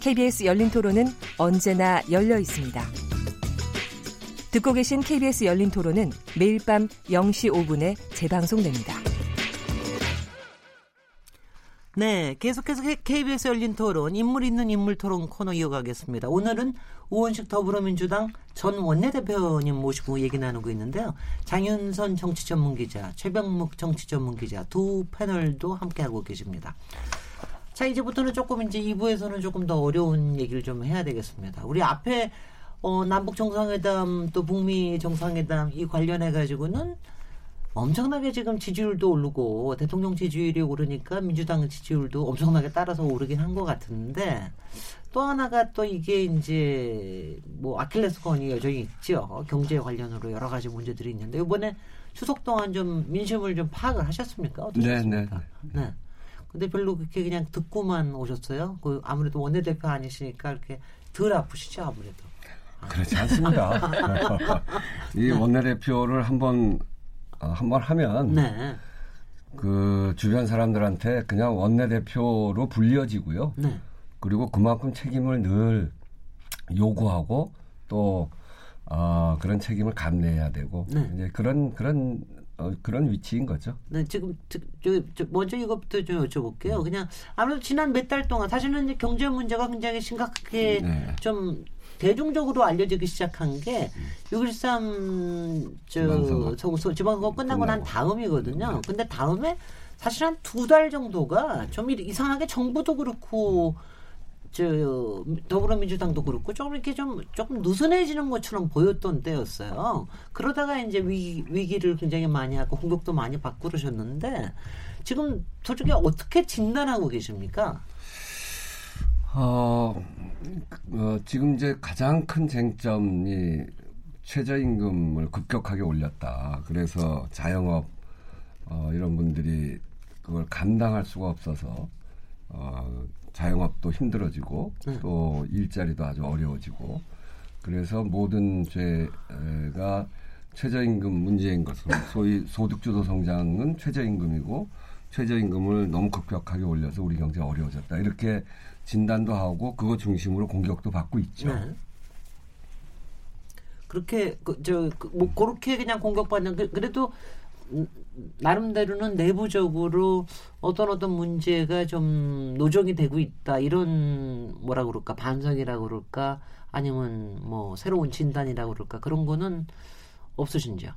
KBS 열린 토론은 언제나 열려 있습니다. 듣고 계신 KBS 열린 토론은 매일 밤 0시 5분에 재방송됩니다. 네, 계속해서 KBS 열린 토론, 인물 있는 인물 토론 코너 이어가겠습니다. 오늘은 우원식 더불어민주당 전 원내대표님 모시고 얘기 나누고 있는데요. 장윤선 정치 전문 기자, 최병묵 정치 전문 기자 두 패널도 함께하고 계십니다. 자, 이제부터는 조금 이제 2부에서는 조금 더 어려운 얘기를 좀 해야 되겠습니다. 우리 앞에 어, 남북 정상회담 또 북미 정상회담 이 관련해 가지고는 엄청나게 지금 지지율도 오르고 대통령 지지율이 오르니까 민주당 지지율도 엄청나게 따라서 오르긴 한 것 같은데 또 하나가 또 이게 이제 뭐 아킬레스건이 여전히 있죠 경제 관련으로 여러 가지 문제들이 있는데 이번에 추석 동안 좀 민심을 좀 파악을 하셨습니까? 어떠셨습니까? 네, 네. 네. 근데 별로 그렇게 그냥 듣고만 오셨어요. 그 아무래도 원내대표 아니시니까 이렇게 덜 아프시죠 아무래도. 그렇지 않습니다. 이 원내대표를 한번 어, 한번 하면 네. 그 주변 사람들한테 그냥 원내대표로 불려지고요. 네. 그리고 그만큼 책임을 늘 요구하고 또 어, 그런 책임을 감내해야 되고 네. 이제 그런 그런 어, 그런 위치인 거죠. 네, 지금 저, 저, 저 먼저 이것부터 좀 여쭤볼게요. 음. 그냥 아무래도 지난 몇 달 동안 사실은 이제 경제 문제가 굉장히 심각하게 네. 좀 대중적으로 알려지기 시작한 게 6.13 저, 지방선거 끝나고 난 다음이거든요. 네. 근데 다음에 사실 한 두 달 정도가 좀 이상하게 정부도 그렇고 저 더불어민주당도 그렇고 조금 이렇게 좀 조금 느슨해지는 것처럼 보였던 때였어요. 그러다가 이제 위기, 위기를 굉장히 많이 하고 공격도 많이 받고 그러셨는데 지금 솔직히 어떻게 진단하고 계십니까? 어, 어, 지금 이제 가장 큰 쟁점이 최저임금을 급격하게 올렸다. 그래서 자영업 어, 이런 분들이 그걸 감당할 수가 없어서 어, 자영업도 힘들어지고 네. 또 일자리도 아주 어려워지고 그래서 모든 죄가 최저임금 문제인 것은 소위 소득주도 성장은 최저임금이고 최저임금을 너무 급격하게 올려서 우리 경제가 어려워졌다 이렇게 진단도 하고 그거 중심으로 공격도 받고 있죠. 네. 그렇게 그, 저, 그, 뭐 그렇게 그냥 공격받는 그, 그래도 나름대로는 내부적으로 어떤 어떤 문제가 좀 노정이 되고 있다 이런 뭐라 그럴까 반성이라 그럴까 아니면 뭐 새로운 진단이라 그럴까 그런 거는 없으신지요?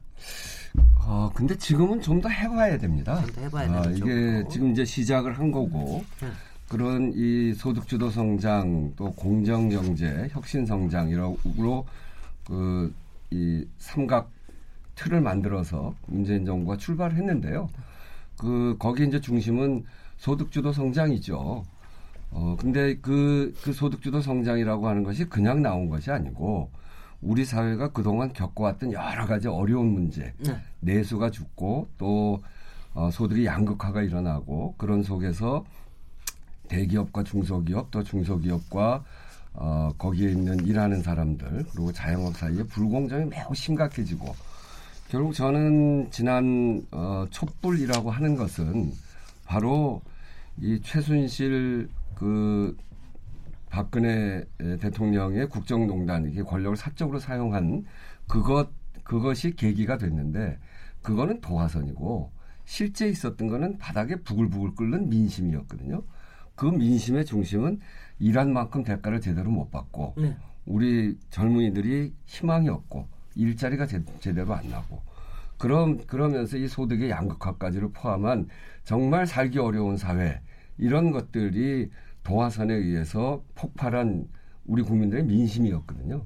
어 근데 지금은 좀 더 해봐야 됩니다. 좀 더 해봐야 아, 이게 지금 이제 시작을 한 거고 네. 그런 이 소득주도 성장 또 공정 경제 혁신 성장 이런 그이 삼각 틀을 만들어서 문재인 정부가 출발했는데요. 그 거기 이제 중심은 소득주도 성장이죠. 어 근데 그, 그 소득주도 성장이라고 하는 것이 그냥 나온 것이 아니고 우리 사회가 그동안 겪어왔던 여러 가지 어려운 문제, 네. 내수가 죽고 또 어, 소득이 양극화가 일어나고 그런 속에서 대기업과 중소기업 또 중소기업과 어, 거기에 있는 일하는 사람들 그리고 자영업 사이에 불공정이 매우 심각해지고 결국 저는 지난 어, 촛불이라고 하는 것은 바로 이 최순실 그 박근혜 대통령의 국정농단 이게 권력을 사적으로 사용한 그것 그것이 계기가 됐는데 그거는 도화선이고 실제 있었던 거는 바닥에 부글부글 끓는 민심이었거든요. 그 민심의 중심은 일한 만큼 대가를 제대로 못 받고 네. 우리 젊은이들이 희망이 없고 일자리가 제, 제대로 안 나고 그럼 그러면서 이 소득의 양극화까지를 포함한 정말 살기 어려운 사회 이런 것들이 동화선에 의해서 폭발한 우리 국민들의 민심이었거든요.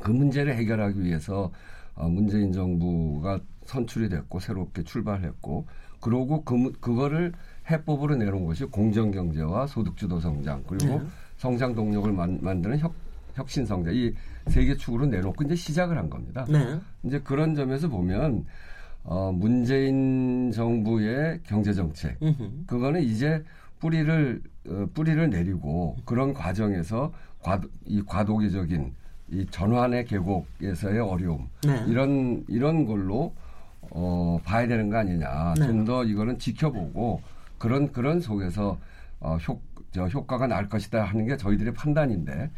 그 문제를 해결하기 위해서 어, 문재인 정부가 선출이 됐고 새롭게 출발했고 그러고 그 그거를 해법으로 내놓은 것이 공정경제와 소득주도 성장 그리고 네. 성장 동력을 만, 만드는 혁, 혁신 성장 이세 개 축으로 내놓고 이제 시작을 한 겁니다. 네. 이제 그런 점에서 보면 어, 문재인 정부의 경제 정책 그거는 이제 뿌리를 어, 뿌리를 내리고 그런 과정에서 과도, 이 과도기적인 이 전환의 계곡에서의 어려움 네. 이런 이런 걸로 어, 봐야 되는 거 아니냐. 네. 좀더 이거는 지켜보고 그런 그런 속에서 어, 효, 저 효과가 날 것이다 하는 게 저희들의 판단인데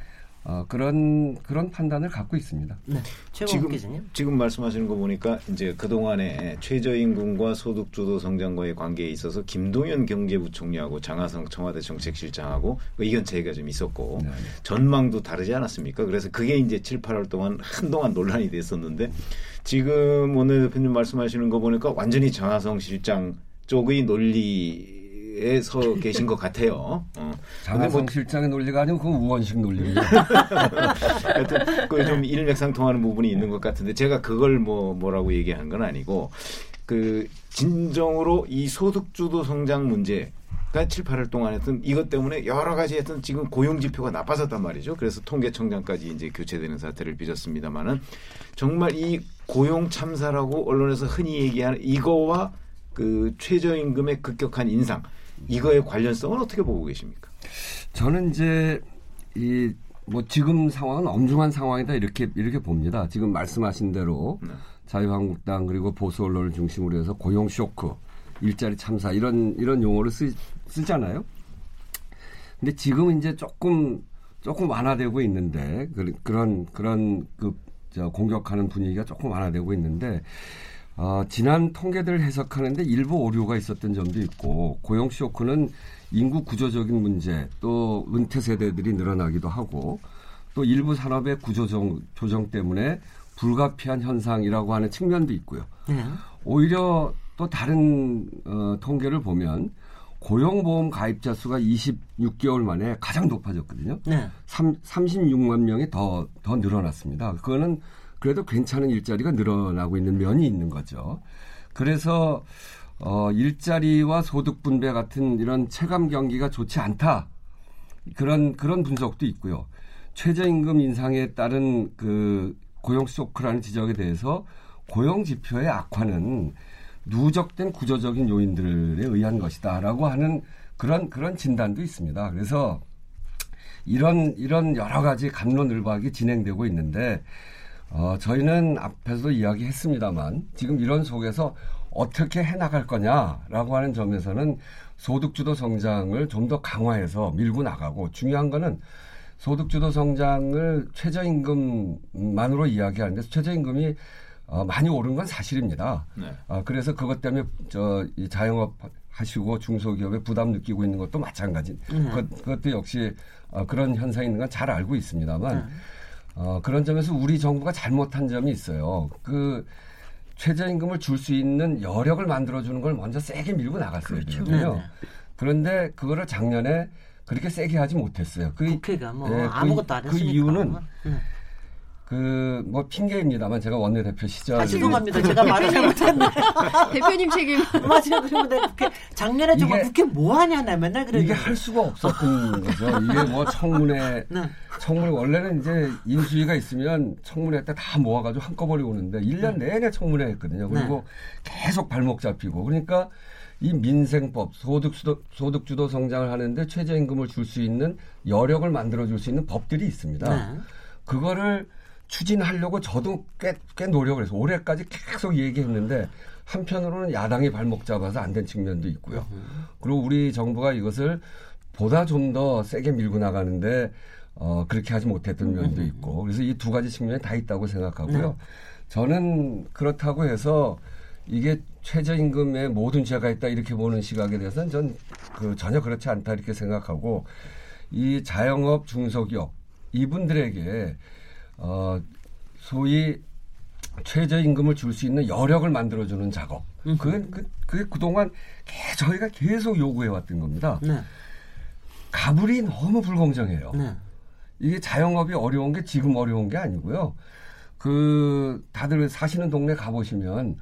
어, 그런 그런 판단을 갖고 있습니다. 네. 최고 지금 기자님. 지금 말씀하시는 거 보니까 이제 그 동안에 최저임금과 소득주도 성장과의 관계에 있어서 김동연 경제부총리하고 장하성 청와대 정책실장하고 그 의견 차이가 좀 있었고 네. 전망도 다르지 않았습니까? 그래서 그게 이제 7, 8월 동안 한동안 논란이 됐었는데 지금 오늘 대표님 말씀하시는 거 보니까 완전히 장하성 실장 쪽의 논리 에 서 계신 것 같아요. 어. 뭐- 실장의 논리가 아니고 그 우원식 논리입니다. 하여튼 그좀 일맥상통하는 부분이 있는 것 같은데 제가 그걸 뭐 뭐라고 얘기한 건 아니고 그 진정으로 이 소득주도 성장 문제가 7, 8월 동안 했던 이것 때문에 여러 가지 했던 지금 고용 지표가 나빠졌단 말이죠. 그래서 통계청장까지 이제 교체되는 사태를 빚었습니다만은 정말 이 고용 참사라고 언론에서 흔히 얘기하는 이거와 그 최저임금의 급격한 인상 이거의 관련성은 어떻게 보고 계십니까? 저는 이제 이 뭐 지금 상황은 엄중한 상황이다 이렇게 이렇게 봅니다. 지금 말씀하신 대로 네. 자유한국당 그리고 보수 언론을 중심으로 해서 고용 쇼크, 일자리 참사 이런 이런 용어를 쓰, 쓰잖아요. 근데 지금 이제 조금 조금 완화되고 있는데 그, 그런 그런 그저 공격하는 분위기가 조금 완화되고 있는데 어, 지난 통계들을 해석하는데 일부 오류가 있었던 점도 있고 고용 쇼크는 인구 구조적인 문제 또 은퇴 세대들이 늘어나기도 하고 또 일부 산업의 구조정 조정 때문에 불가피한 현상이라고 하는 측면도 있고요. 네. 오히려 또 다른 어, 통계를 보면 고용보험 가입자 수가 26개월 만에 가장 높아졌거든요. 네. 3, 36만 명이 더, 더 늘어났습니다. 그거는 그래도 괜찮은 일자리가 늘어나고 있는 면이 있는 거죠. 그래서 어, 일자리와 소득 분배 같은 이런 체감 경기가 좋지 않다. 그런 그런 분석도 있고요. 최저임금 인상에 따른 그 고용 쇼크라는 지적에 대해서 고용 지표의 악화는 누적된 구조적인 요인들에 의한 것이다라고 하는 그런 그런 진단도 있습니다. 그래서 이런 이런 여러 가지 감론을박이 진행되고 있는데 어, 저희는 앞에서 이야기했습니다만 지금 이런 속에서 어떻게 해나갈 거냐라고 하는 점에서는 소득주도 성장을 좀 더 강화해서 밀고 나가고 중요한 거는 소득주도 성장을 최저임금만으로 이야기하는데 최저임금이 어, 많이 오른 건 사실입니다. 네. 아, 그래서 그것 때문에 저 이 자영업 하시고 중소기업에 부담 느끼고 있는 것도 마찬가지. 그, 그것도 역시 어, 그런 현상이 있는 건 잘 알고 있습니다만 어, 그런 점에서 우리 정부가 잘못한 점이 있어요. 그 최저임금을 줄 수 있는 여력을 만들어주는 걸 먼저 세게 밀고 나갔어야 되거든요. 네네. 그런데 그거를 작년에 그렇게 세게 하지 못했어요. 그, 국회가 뭐 예, 그 아무것도 안그 했으니까. 이유는 네. 그 뭐 핑계입니다만 제가 원내대표 시절 아, 죄송합니다. 제가 말을 잘못했네. 대표님 책임. 맞아요. 그리고 내가 국회 작년에 정말 이게- 국회 뭐 하냐 나 맨날 그랬는데. 이게 할 수가 없었던 거죠. 이게 뭐 청문회 네. 청문회 원래는 이제 인수위가 있으면 청문회 때 다 모아가지고 한꺼번에 오는데 1년 내내 청문회 했거든요. 그리고 계속 발목 잡히고 그러니까 이 민생법 소득주도 소득 주도 성장을 하는데 최저임금을 줄 수 있는 여력을 만들어 줄 수 있는 법들이 있습니다. 네. 그거를 추진하려고 저도 꽤, 꽤 노력을 해서 올해까지 계속 얘기했는데 한편으로는 야당이 발목 잡아서 안 된 측면도 있고요. 그리고 우리 정부가 이것을 보다 좀 더 세게 밀고 나가는데 어, 그렇게 하지 못했던 면도 있고 그래서 이 두 가지 측면이 다 있다고 생각하고요. 저는 그렇다고 해서 이게 최저임금에 모든 죄가 있다 이렇게 보는 시각에 대해서는 전 그 전혀 그렇지 않다 이렇게 생각하고 이 자영업 중소기업 이분들에게 어 소위 최저임금을 줄 수 있는 여력을 만들어주는 작업. 그건 그, 그게 그동안 계- 저희가 계속 요구해왔던 겁니다. 네. 가불이 너무 불공정해요. 네. 이게 자영업이 어려운 게 지금 어려운 게 아니고요. 그 다들 사시는 동네 가보시면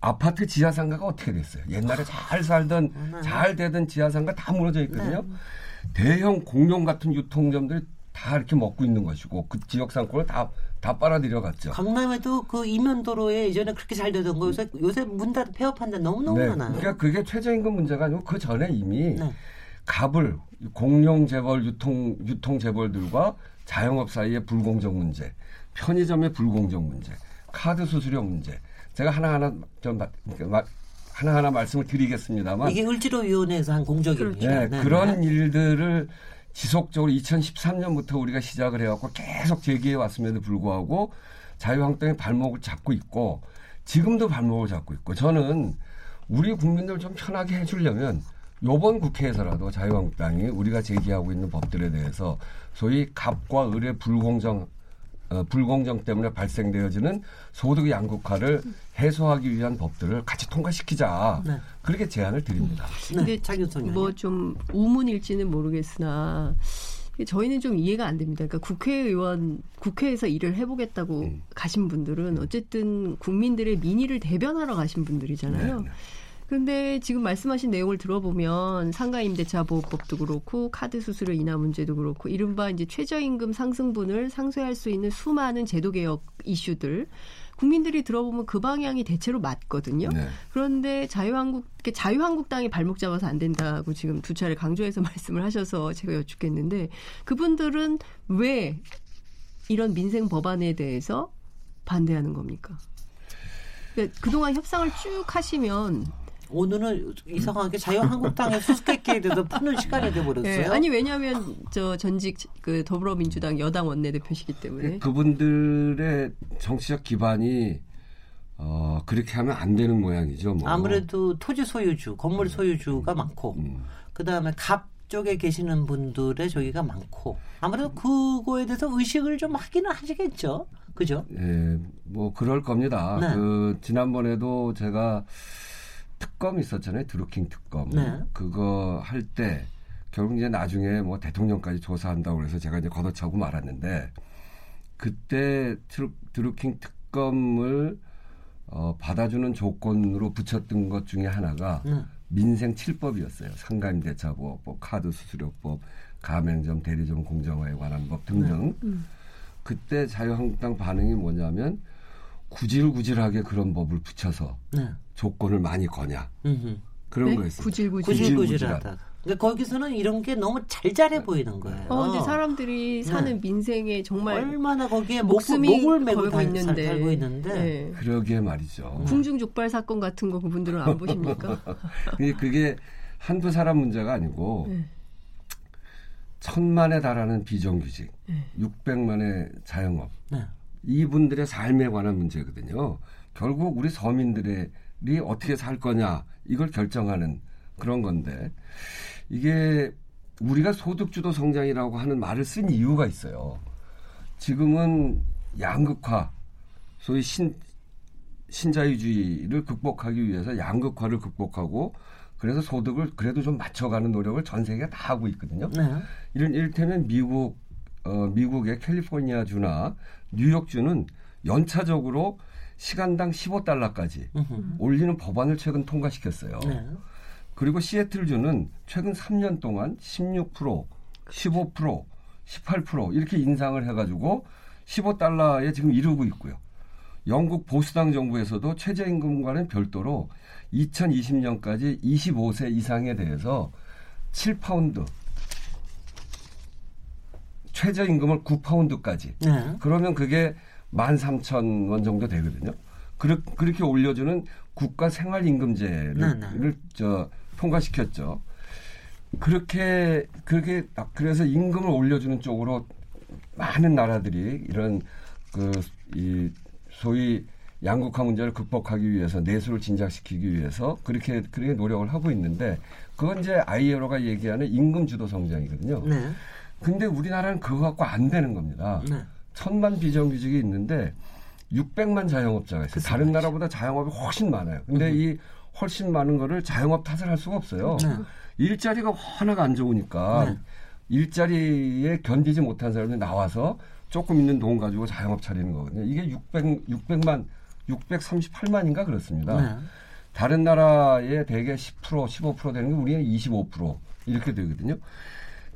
아파트 지하상가가 어떻게 됐어요? 옛날에 잘 살던 잘 되던 지하상가 다 무너져 있거든요. 대형 공룡 같은 유통점들이 다 이렇게 먹고 있는 것이고 그 지역 상권을 다 다 빨아들여 갔죠. 강남에도 그 이면도로에 예전에 그렇게 잘 되던 거 요새 요새 문 닫아 폐업한 데 너무 너무 네, 많아요. 그러니까 그게 최저임금 문제가 아니고 그 전에 이미 네. 갑을 공룡 재벌 유통 유통 재벌들과 자영업 사이의 불공정 문제, 편의점의 불공정 문제, 카드 수수료 문제. 제가 하나하나 좀 마- 마- 하나하나 말씀을 드리겠습니다만 이게 을지로위원회에서 한 공적입니다. 예, 네, 그런 네. 일들을 지속적으로 2013년부터 우리가 시작을 해왔고 계속 제기해 왔음에도 불구하고 자유한국당이 발목을 잡고 있고 지금도 발목을 잡고 있고 저는 우리 국민들 좀 편하게 해주려면 요번 국회에서라도 자유한국당이 우리가 제기하고 있는 법들에 대해서 소위 갑과 을의 불공정 어, 불공정 때문에 발생되어지는 소득 양극화를 해소하기 위한 법들을 같이 통과시키자 네. 그렇게 제안을 드립니다. 네, 근데 차균선 의원님. 뭐좀 우문일지는 모르겠으나 저희는 좀 이해가 안 됩니다. 그러니까 국회의원 국회에서 일을 해보겠다고 음. 가신 분들은 어쨌든 국민들의 민의를 대변하러 가신 분들이잖아요. 네, 네. 그런데 지금 말씀하신 내용을 들어보면 상가임대차 보호법도 그렇고 카드 수수료 인하 문제도 그렇고 이른바 이제 최저임금 상승분을 상쇄할 수 있는 수많은 제도 개혁 이슈들 국민들이 들어보면 그 방향이 대체로 맞거든요. 네. 그런데 자유한국 자유한국당이 발목 잡아서 안 된다고 지금 두 차례 강조해서 말씀을 하셔서 제가 여쭙겠는데 그분들은 왜 이런 민생 법안에 대해서 반대하는 겁니까? 그러니까 그동안 협상을 쭉 하시면 오늘은 이상하게 자유한국당의 수수께끼에 대해서 푸는 시간이 돼버렸어요. 예, 아니 왜냐하면 저 전직 그 더불어민주당 여당 원내대표시기 때문에 그분들의 정치적 기반이 어, 그렇게 하면 안 되는 모양이죠. 뭐. 아무래도 토지 소유주, 건물 소유주가 많고, 음. 그 다음에 갑 쪽에 계시는 분들의 저기가 많고, 아무래도 그거에 대해서 의식을 좀 하기는 하시겠죠. 그죠? 예, 뭐 그럴 겁니다. 네. 그 지난번에도 제가 특검 있었잖아요. 드루킹 특검. 네. 그거 할 때 결국 이제 나중에 뭐 대통령까지 조사한다고 그래서 제가 이제 걷어차고 말았는데 그때 트루, 드루킹 특검을 어, 받아주는 조건으로 붙였던 것 중에 하나가 네. 민생 7법이었어요. 상가임대차법, 뭐 카드 수수료법, 가맹점, 대리점 공정화에 관한 법 등등. 그때 자유한국당 반응이 뭐냐면 구질구질하게 그런 법을 붙여서 네. 조건을 많이 거냐 음흠. 그런 네? 거였어요. 구질구질. 구질구질하다. 그러니까 거기서는 이런 게 너무 잘잘해 보이는 거예요. 어, 근데 사람들이 사는 민생에 정말 얼마나 거기에 목, 목숨이 목을 메고 다, 있는데, 살고 있는데 네. 그러기에 말이죠. 궁중족발 사건 같은 거 그분들은 안 보십니까? 그게, 그게 한두 사람 문제가 아니고 네. 천만에 달하는 비정규직, 네. 600만의 자영업 네. 이분들의 삶에 관한 문제거든요. 결국 우리 서민들이 어떻게 살 거냐 이걸 결정하는 그런 건데 이게 우리가 소득주도 성장이라고 하는 말을 쓴 이유가 있어요. 지금은 양극화, 소위 신 신자유주의를 극복하기 위해서 양극화를 극복하고 그래서 소득을 그래도 좀 맞춰가는 노력을 전 세계가 다 하고 있거든요. 네. 이런 이를테면 미국 어, 미국의 캘리포니아 주나 뉴욕 주는 연차적으로 시간당 15달러까지 음흠. 올리는 법안을 최근 통과시켰어요. 네. 그리고 시애틀주는 최근 3년 동안 16%, 15%, 18% 이렇게 인상을 해가지고 15달러에 지금 이르고 있고요. 영국 보수당 정부에서도 최저임금과는 별도로 2020년까지 25세 이상에 대해서 7파운드 최저임금을 9파운드까지 네. 그러면 그게 13,000원 정도 되거든요. 그렇, 그렇게 올려주는 국가 생활임금제를 네, 네. 저 통과시켰죠. 그렇게 그렇게 아, 그래서 임금을 올려주는 쪽으로 많은 나라들이 이런 그 이 소위 양극화 문제를 극복하기 위해서 내수를 진작시키기 위해서 그렇게 그렇게 노력을 하고 있는데 그건 이제 아이에로가 얘기하는 임금 주도 성장이거든요. 네. 근데 우리나라는 그거 갖고 안 되는 겁니다. 네. 천만 비정규직이 있는데 600만 자영업자가 있어요. 다른 나라보다 자영업이 훨씬 많아요. 근데 이 훨씬 많은 거를 자영업 탓을 할 수가 없어요. 네. 일자리가 워낙 안 좋으니까 네. 일자리에 견디지 못한 사람들이 나와서 조금 있는 돈 가지고 자영업 차리는 거거든요. 이게 600, 600만, 638만인가 그렇습니다. 네. 다른 나라에 대개 10% 15% 되는 게 우리는 25% 이렇게 되거든요.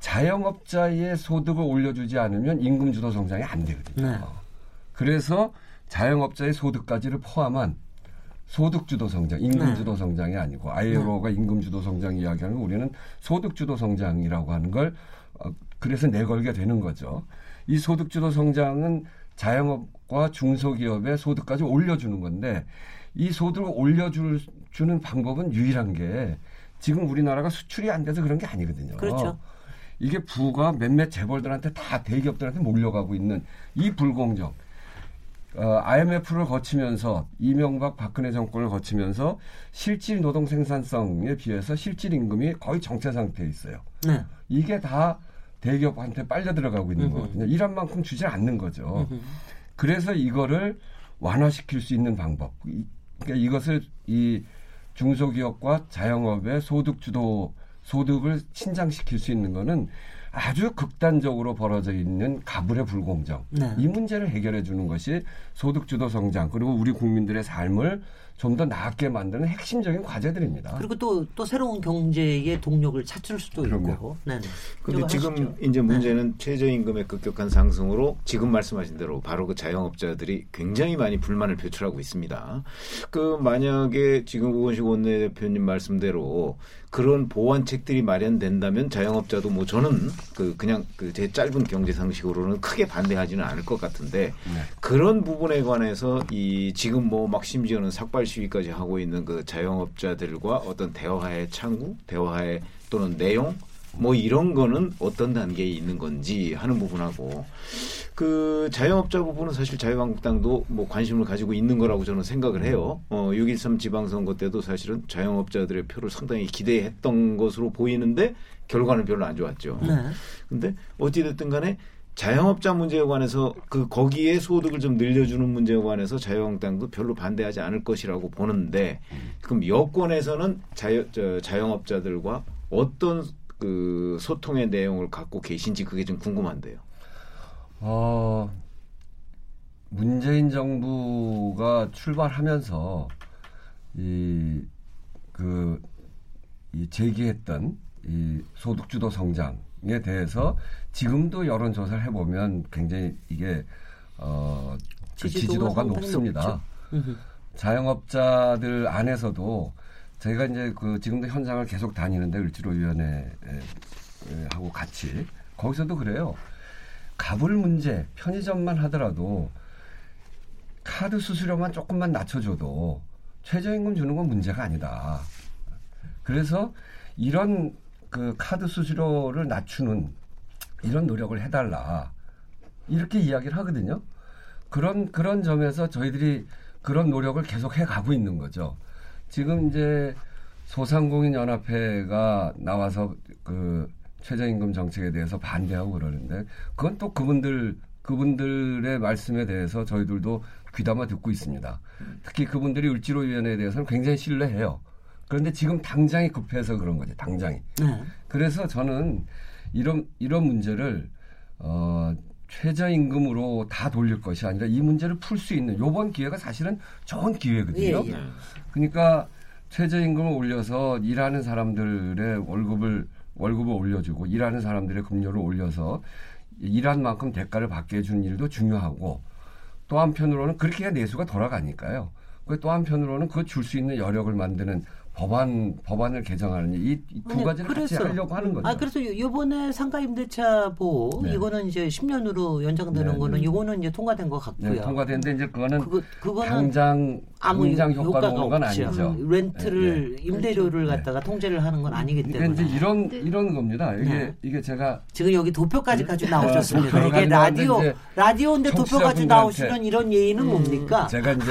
자영업자의 소득을 올려주지 않으면 임금 주도 성장이 안 되거든요. 네. 그래서 자영업자의 소득까지를 포함한 소득 주도 성장, 임금 네. 주도 성장이 아니고 아이로가 임금 주도 성장 이야기하는 거 우리는 소득 주도 성장이라고 하는 걸 어, 그래서 내걸게 되는 거죠. 이 소득 주도 성장은 자영업과 중소기업의 소득까지 올려주는 건데 이 소득을 올려줄 주는 방법은 유일한 게 지금 우리나라가 수출이 안 돼서 그런 게 아니거든요. 그렇죠. 이게 부가 몇몇 재벌들한테 다 대기업들한테 몰려가고 있는 이 불공정. 어, IMF를 거치면서 이명박 박근혜 정권을 거치면서 실질 노동 생산성에 비해서 실질 임금이 거의 정체 상태에 있어요. 네. 이게 다 대기업한테 빨려 들어가고 있는 음흠. 거거든요. 일한 만큼 주지 않는 거죠. 음흠. 그래서 이거를 완화시킬 수 있는 방법. 이- 그러니까 이것을 이 중소기업과 자영업의 소득 주도 소득을 신장시킬 수 있는 거는 아주 극단적으로 벌어져 있는 가불의 불공정. 네. 이 문제를 해결해 주는 것이 소득 주도 성장 그리고 우리 국민들의 삶을 좀 더 나았게 만드는 핵심적인 과제들입니다. 그리고 또, 또 새로운 경제의 동력을 찾을 수도 그럼요. 있고. 네네. 근데 지금 하시죠. 이제 문제는 최저임금의 급격한 상승으로 지금 말씀하신 대로 바로 그 자영업자들이 굉장히 많이 불만을 표출하고 있습니다. 그 만약에 지금 우원식 원내대표님 말씀대로 그런 보완책들이 마련된다면 자영업자도 뭐 저는 그 그냥 그 제 짧은 경제 상식으로는 크게 반대하지는 않을 것 같은데 네. 그런 부분에 관해서 이 지금 뭐 막 심지어는 삭발 시위까지 하고 있는 그 자영업자들과 어떤 대화의 창구, 대화의 또는 내용 뭐 이런 거는 어떤 단계에 있는 건지 하는 부분하고 그 자영업자 부분은 사실 자유한국당도 뭐 관심을 가지고 있는 거라고 저는 생각을 해요. 어, 6.13 지방선거 때도 사실은 자영업자들의 표를 상당히 기대했던 것으로 보이는데 결과는 별로 안 좋았죠. 네. 근데 어찌됐든 간에 자영업자 문제에 관해서 그 거기에 소득을 좀 늘려주는 문제에 관해서 자유한국당도 별로 반대하지 않을 것이라고 보는데 그럼 여권에서는 자유, 저, 자영업자들과 어떤 그 소통의 내용을 갖고 계신지 그게 좀 궁금한데요. 어, 문재인 정부가 출발하면서 이, 그, 이 제기했던 이 소득주도 성장 에 대해서 지금도 여론 조사를 해보면 굉장히 이게, 어, 그 지지도가 높습니다. 자영업자들 안에서도 저희가 이제 그 지금도 현장을 계속 다니는데 을지로위원회 하고 같이 거기서도 그래요. 가불 문제 편의점만 하더라도 카드 수수료만 조금만 낮춰줘도 최저임금 주는 건 문제가 아니다. 그래서 이런 그 카드 수수료를 낮추는 이런 노력을 해달라 이렇게 이야기를 하거든요. 그런 그런 점에서 저희들이 그런 노력을 계속 해 가고 있는 거죠. 지금 이제 소상공인 연합회가 나와서 그 최저임금 정책에 대해서 반대하고 그러는데 그건 또 그분들 그분들의 말씀에 대해서 저희들도 귀담아 듣고 있습니다. 특히 그분들이 을지로위원회에 대해서는 굉장히 신뢰해요. 그런데 지금 당장이 급해서 그런 거죠. 당장이. 네. 그래서 저는 이런 이런 문제를 어 최저임금으로 다 돌릴 것이 아니라 이 문제를 풀 수 있는 요번 기회가 사실은 좋은 기회거든요. 예, 예. 그러니까 최저임금을 올려서 일하는 사람들의 월급을 월급을 올려주고 일하는 사람들의 급료를 올려서 일한 만큼 대가를 받게 해주는 일도 중요하고 또 한편으로는 그렇게 해야 내수가 돌아가니까요. 그또 한편으로는 그 줄 수 있는 여력을 만드는 법안 법안을 개정하는 이두 아니, 가지를 같이 그래서- 하려고 하는 거죠. 아 그래서 요- 요번에 상가 임대차 보호 네. 이거는 이제 10년으로 연장되는 네, 거는 네. 이거는 이제 통과된 것 같고요. 네, 통과됐는데 이제 그거는 그거 그거는 당장 아무 당장 효- 효과가 건 없죠. 아니죠. 렌트를 네, 임대료를 네. 갖다가 통제를 하는 건 아니기 그러니까 때문에 이제 이런 네. 이런 겁니다. 이게 네. 이게 제가 지금 여기 도표까지 가지고 나오셨습니다. 이게 나왔는데 라디오 라디오인데 도표 가지고 청취자분들한테 나오시는 이런 예의는 뭡니까? 제가 이제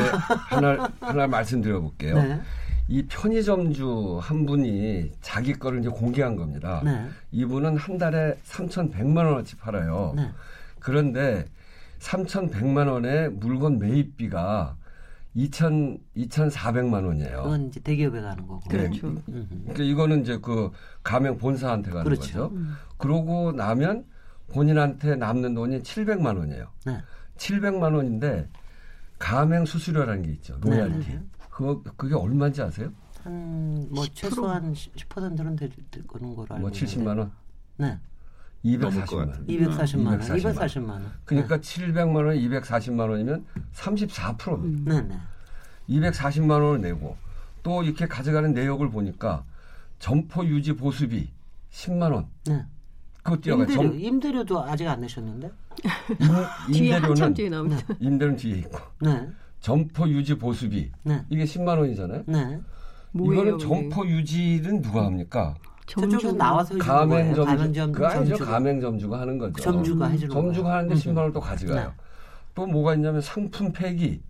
하나 하나 말씀드려 볼게요. 네. 이 편의점주 한 분이 자기 거를 이제 공개한 겁니다. 네. 이분은 한 달에 3,100만 원어치 팔아요. 네. 그런데 3,100만 원의 물건 매입비가 2,000 2,400만 원이에요. 그건 이제 대기업에 가는 거고. 네. 그렇죠. 음흠. 그러니까 이거는 이제 그 가맹 본사한테 가는 그렇죠. 거죠. 그러고 나면 본인한테 남는 돈이 700만 원이에요. 네. 700만 원인데 가맹 수수료라는 게 있죠. 네, 로얄티. 네. 그거 그게 얼마인지 아세요? 한 뭐 최소한 10%는 될, 될 거는 거로 알고 뭐 70만 원. 네. 넘을 것 240만 원. 같은데. 240만 원. 240만 240만 원. 그러니까 700만 원에 240만 원이면 34%입니다. 네, 네. 240만 원을 내고 또 이렇게 가져가는 내역을 보니까 점포 유지 보수비 10만 원. 네. 그거 뛰어가 임대료, 점 임대료도 아직 안 내셨는데? 임- 뒤에 한참 임대료는 뒤에 나옵니다. 임대료는 뒤에 있고 네. 점포 유지 보수비 네. 이게 10만 원이잖아요. 네. 뭐예요, 이거는? 점포 유지는 누가 합니까? 저쪽에서 점주. 나와서 해주는 거예요. 가맹점주 가맹점, 그 아니죠 점주가. 가맹점주가 하는 거죠. 점주가 해주는. 점주가 하는데 음. 10만 원을 또 가져가요. 네. 또 뭐가 있냐면 상품 폐기.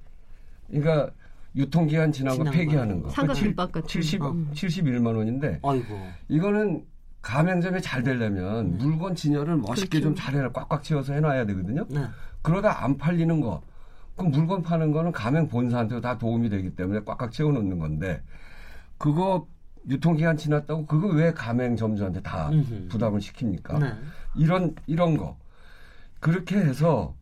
그러니까 유통기한 지난 거 지난 폐기하는 거. 거. 상가 김밥 같은 70, 거. 음. 71만 원인데 어이구. 이거는 가맹점이 잘 되려면 네. 물건 진열을 멋있게 그렇죠. 좀 잘해라 꽉꽉 채워서 해놔야 되거든요. 네. 그러다 안 팔리는 거. 그럼 물건 파는 거는 가맹 본사한테 다 도움이 되기 때문에 꽉꽉 채워놓는 건데 그거 유통기한 지났다고 그거 왜 가맹점주한테 다 음흠. 부담을 시킵니까? 네. 이런 이런 거 그렇게 해서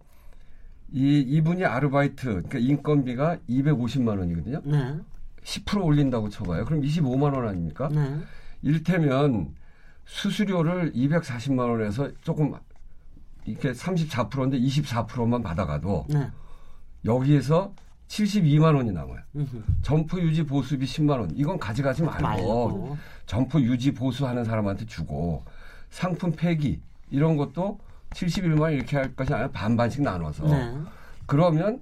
이 이분이 아르바이트 그러니까 인건비가 250만 원이거든요. 네. 10% 올린다고 쳐봐요. 그럼 25만 원 아닙니까? 네. 일테면 수수료를 240만 원에서 조금 이렇게 34%인데 24%만 받아가도 네. 여기에서 72만 원이 남아요. 음흠. 점포 유지 보수비 10만 원. 이건 가져가지 말고 말고. 점포 유지 보수하는 사람한테 주고 상품 폐기 이런 것도 71만 원 이렇게 할 것이 아니라 반반씩 나눠서 네. 그러면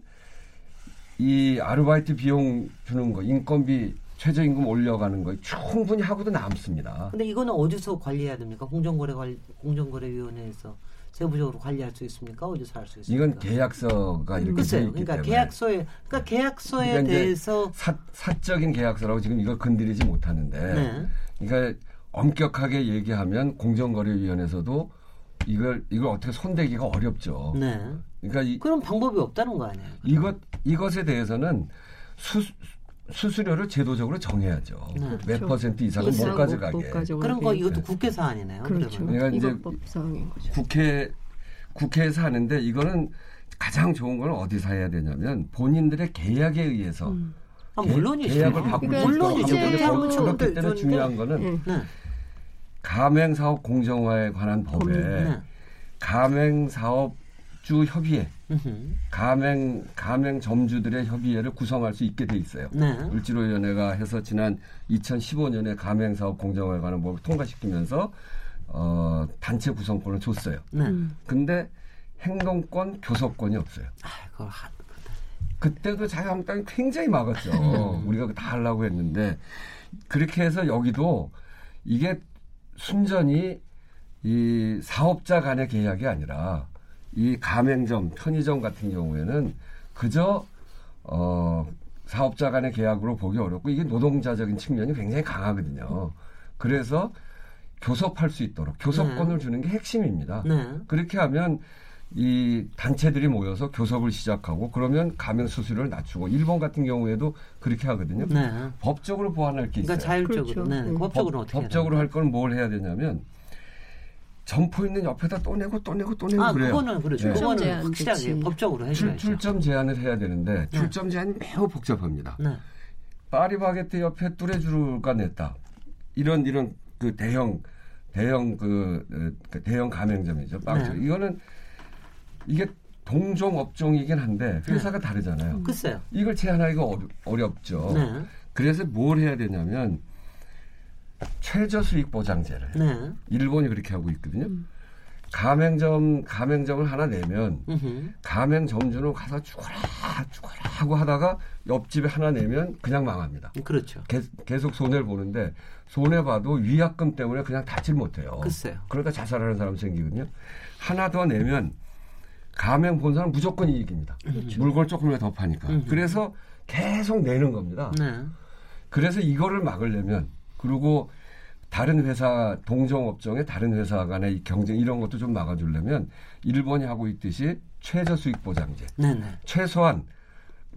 이 아르바이트 비용 주는 거 인건비 최저임금 올려가는 거 충분히 하고도 남습니다. 근데 이거는 어디서 관리해야 됩니까? 공정거래 관리, 공정거래위원회에서 세부적으로 관리할 수 있습니까? 어디서 할 수 있습니까? 이건 계약서가 이렇게 돼 글쎄요. 그러니까 때문에 계약서에 그러니까 계약서에 그러니까 대해서 사, 사적인 계약서라고 지금 이걸 건드리지 못하는데 네. 그러니까 엄격하게 얘기하면 공정거래위원회에서도 이걸 이걸 어떻게 손대기가 어렵죠. 네. 그러니까 이, 그런 방법이 없다는 거 아니에요? 이것 이것에 대해서는 수, 수수료를 제도적으로 정해야죠. 네. 몇 그렇죠. 퍼센트 이상은 못 이상 가져가게. 못. 그런 거 이것도 국회 사안이네요. 그렇죠. 그러니까 이제. 국회 국회에서 하는데 이거는 가장 좋은 건 어디서 해야 되냐면 본인들의 계약에 의해서 음. 아, 계- 물론이죠. 계약을 바꿀 수 있도록 물론이죠. 그렇기 때문에. 중요한 거는 예. 네. 가맹사업 공정화에 관한 법에 네. 가맹사업 주 협의회. 가맹 가맹 점주들의 협의회를 구성할 수 있게 돼 있어요. 네. 을지로위원회가 해서 지난 2015년에 가맹 사업 공정화에 관한 법을 통과시키면서 어, 단체 구성권을 줬어요. 네. 음. 근데 행동권, 교섭권이 없어요. 아, 그걸 하, 그때도 자유한국당이 굉장히 막았죠. 우리가 다 하려고 했는데 그렇게 해서 여기도 이게 순전히 이 사업자 간의 계약이 아니라 이 가맹점, 편의점 같은 경우에는 그저 어 사업자 간의 계약으로 보기 어렵고 이게 노동자적인 측면이 굉장히 강하거든요. 그래서 교섭할 수 있도록 교섭권을 주는 게 핵심입니다. 네. 그렇게 하면 이 단체들이 모여서 교섭을 시작하고 그러면 가맹 수수료를 낮추고 일본 같은 경우에도 그렇게 하거든요. 네. 법적으로 보완할 게 있어요. 그러니까 자율적으로. 그렇죠. 네. 네. 법적으로 어떻게 해야 법적으로 할 건 뭘 해야 되냐면 점포 있는 옆에다 또 내고 또 내고 또 내고 아, 그래요. 그거는 그렇죠. 네. 그거는 제한 확실하게 조치. 법적으로 출, 해줘야죠. 출 점 제한을 해야 되는데 네. 출점 제한이 매우 복잡합니다. 네. 파리바게트 옆에 뚜레쥬르가 냈다. 이런 이런 그 대형 대형 그, 어, 그 대형 가맹점이죠. 빵집. 네. 이거는 이게 동종 업종이긴 한데 회사가 네. 다르잖아요. 글쎄요. 이걸 제한하기가 어려, 어렵죠. 네. 그래서 뭘 해야 되냐면 최저 수익 보장제를 네. 일본이 그렇게 하고 있거든요. 가맹점 가맹점을 하나 내면 음흠. 가맹점주는 가서 죽어라 죽어라 하고 하다가 옆집에 하나 내면 그냥 망합니다. 그렇죠. 계, 계속 손해를 보는데 손해 봐도 위약금 때문에 그냥 닫질 못해요. 글쎄요. 그러다 자살하는 사람 생기거든요. 하나 더 내면 가맹 본사는 무조건 이익입니다. 물건 조금이라도 더 파니까. 음흠. 그래서 계속 내는 겁니다. 네. 그래서 이거를 막으려면 그리고 다른 회사 동종 업종의 다른 회사 간의 이 경쟁 이런 것도 좀 막아주려면 일본이 하고 있듯이 최저 수익 보장제 네, 네. 최소한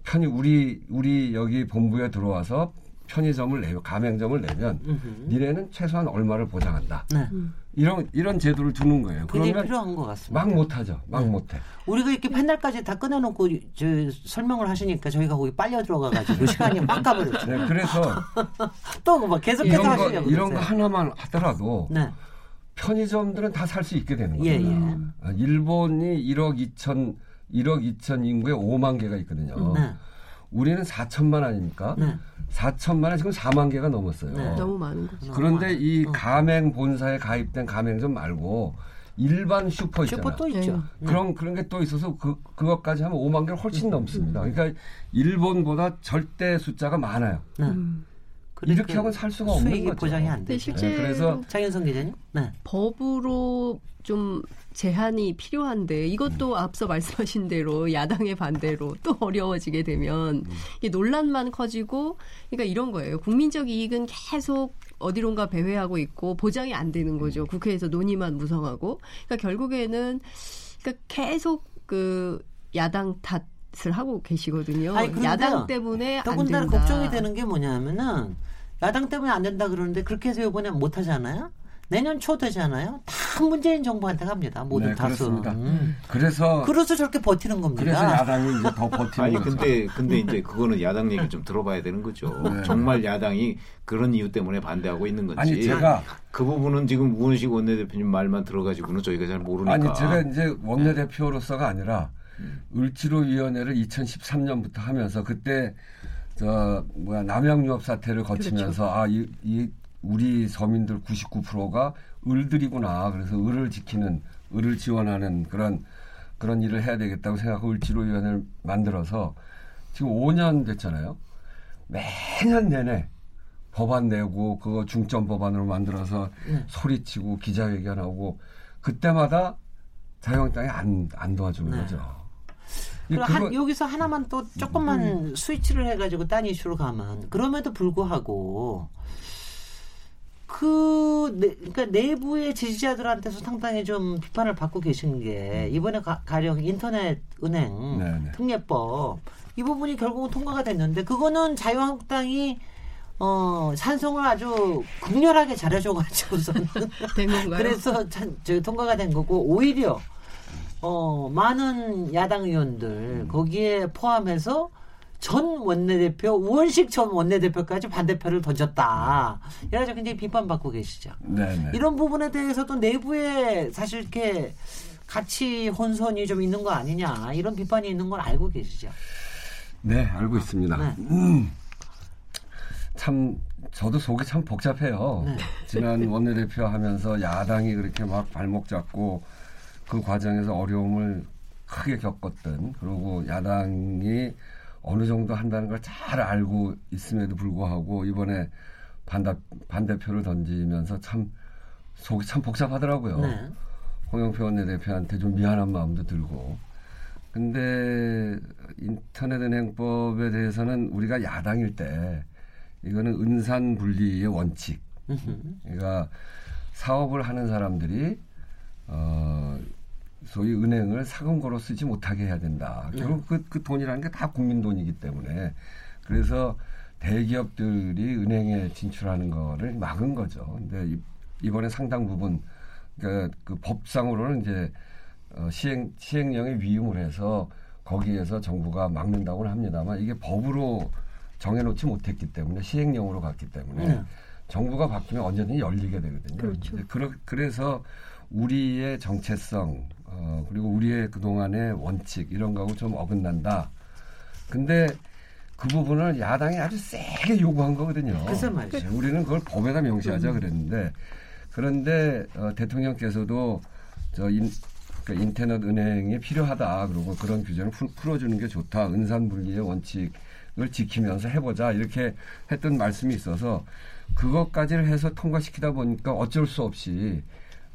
편이 우리 우리 여기 본부에 들어와서 편의점을 내면 가맹점을 내면 음흠. 니네는 최소한 얼마를 보장한다 네. 이런 이런 제도를 두는 거예요. 그러면 필요한 것 같습니다. 막 못하죠. 막 네. 못해. 우리가 이렇게 펜달까지 다 끊어놓고 저 설명을 하시니까 저희가 거기 빨려 들어가가지고 시간이 막 가버렸죠. 네, 그래서 또뭐 계속해서 이런 거 하시려고 이런 거. 하나만 하더라도 네. 편의점들은 다 살 수 있게 되는 예, 겁니다. 예. 아, 일본이 1억 2천 1억 2천 인구에 5만 개가 있거든요. 네. 우리는 4천만 아닙니까? 네. 4천만 에 지금 4만 개가 넘었어요. 네. 너무 많은 거죠. 그런데 이 어. 가맹 본사에 가입된 가맹점 말고 일반 슈퍼 있잖아요. 슈퍼 또 있죠. 네. 그런 그런 게 또 있어서 그 그것까지 하면 5만 개를 훨씬 넘습니다. 그러니까 일본보다 절대 숫자가 많아요. 네. 음. 이렇게 하고는 살 수가 없는 수익이 거죠. 보장이 안 되죠. 실제로 네, 그래서 장현성 기자님? 네. 법으로 좀 제한이 필요한데 이것도 앞서 말씀하신 대로 야당의 반대로 또 어려워지게 되면 이게 논란만 커지고 그러니까 이런 거예요. 국민적 이익은 계속 어디론가 배회하고 있고 보장이 안 되는 거죠. 국회에서 논의만 무성하고 그러니까 결국에는 그러니까 계속 그 야당 탓을 하고 계시거든요. 아니. 야당 때문에 안 더군다나. 걱정이 되는 게 뭐냐면은 야당 때문에 안 된다 그러는데 그렇게 해서 이번에 못 하잖아요. 내년 초 되잖아요. 다 문재인 정부한테 갑니다. 모든 네, 다수. 그렇습니다. 음. 그래서 그래서 저렇게 버티는 겁니다. 그래서 야당이 이제 더 버티는 아니 거죠. 근데 근데 이제 그거는 야당 얘기 좀 들어봐야 되는 거죠. 네. 정말 야당이 그런 이유 때문에 반대하고 있는 건지. 아니 제가 그 부분은 지금 우원식 원내대표님 말만 들어가지고는 저희가 잘 모르니까. 아니 제가 이제 원내대표로서가 아니라 을지로위원회를 2013년부터 하면서 그때 저 뭐야 남양유업 사태를 거치면서 아이 이 우리 서민들 99%가 을들이구나 그래서 을을 지키는 을을 지원하는 그런 그런 일을 해야 되겠다고 생각하고 을지로위원회를 만들어서 지금 5년 됐잖아요. 매년 내내 법안 내고 그거 중점 법안으로 만들어서 네. 소리치고 기자회견하고 그때마다 자유한국당이 안, 안 도와주는 네. 거죠. 이 그럼 그거- 한, 여기서 하나만 또 조금만 스위치를 해가지고 딴 이슈로 가면 그럼에도 불구하고 그 내, 그러니까 내부의 지지자들한테서 상당히 좀 비판을 받고 계신 게 이번에 가, 가령 인터넷 은행 네, 네. 특례법 이 부분이 결국은 통과가 됐는데 그거는 자유한국당이 어 산성을 아주 극렬하게 잘해줘가지고서는 된 건가요? 그래서 참, 저 통과가 된 거고 오히려 어 많은 야당 의원들 거기에 포함해서 전 원내대표 우원식 전 원내대표까지 반대표를 던졌다. 이래가지고 굉장히 비판받고 계시죠. 네, 네. 이런 부분에 대해서도 내부에 사실 이렇게 가치 혼선이 좀 있는 거 아니냐 이런 비판이 있는 걸 알고 계시죠. 네, 알고 있습니다. 네. 음, 참 저도 속이 참 복잡해요. 네. 지난 원내대표 하면서 야당이 그렇게 막 발목 잡고 그 과정에서 어려움을 크게 겪었던 그리고 야당이 어느 정도 한다는 걸 잘 알고 있음에도 불구하고 이번에 반대, 반대표를 던지면서 참 속이 참 복잡하더라고요. 네. 홍영표 원내대표한테 좀 미안한 마음도 들고. 근데 인터넷 은행법에 대해서는 우리가 야당일 때 이거는 은산 분리의 원칙. 그러니까 사업을 하는 사람들이 어 소위 은행을 사금고로 쓰지 못하게 해야 된다. 결국 그, 그 돈이라는 게 다 국민 돈이기 때문에 그래서 대기업들이 은행에 진출하는 거를 막은 거죠. 근데 이- 이번에 상당 부분 그러니까 그 법상으로는 이제 어, 시행 시행령에 위임을 해서 거기에서 정부가 막는다고는 합니다만 이게 법으로 정해놓지 못했기 때문에 시행령으로 갔기 때문에 네. 정부가 바뀌면 언제든지 열리게 되거든요. 그렇죠. 그러, 그래서 우리의 정체성 어, 그리고 우리의 그동안의 원칙 이런 거하고 좀 어긋난다. 근데 그 부분을 야당이 아주 세게 요구한 거거든요. 글쎄 말이죠. 네, 우리는 그걸 법에다 명시하자 그랬는데 그런데 어, 대통령께서도 저 인, 그 인터넷 은행이 필요하다 그러고 그런 규제를 푸- 풀어주는 게 좋다 은산 분리의 원칙 을 지키면서 해보자 이렇게 했던 말씀이 있어서 그것까지를 해서 통과시키다 보니까 어쩔 수 없이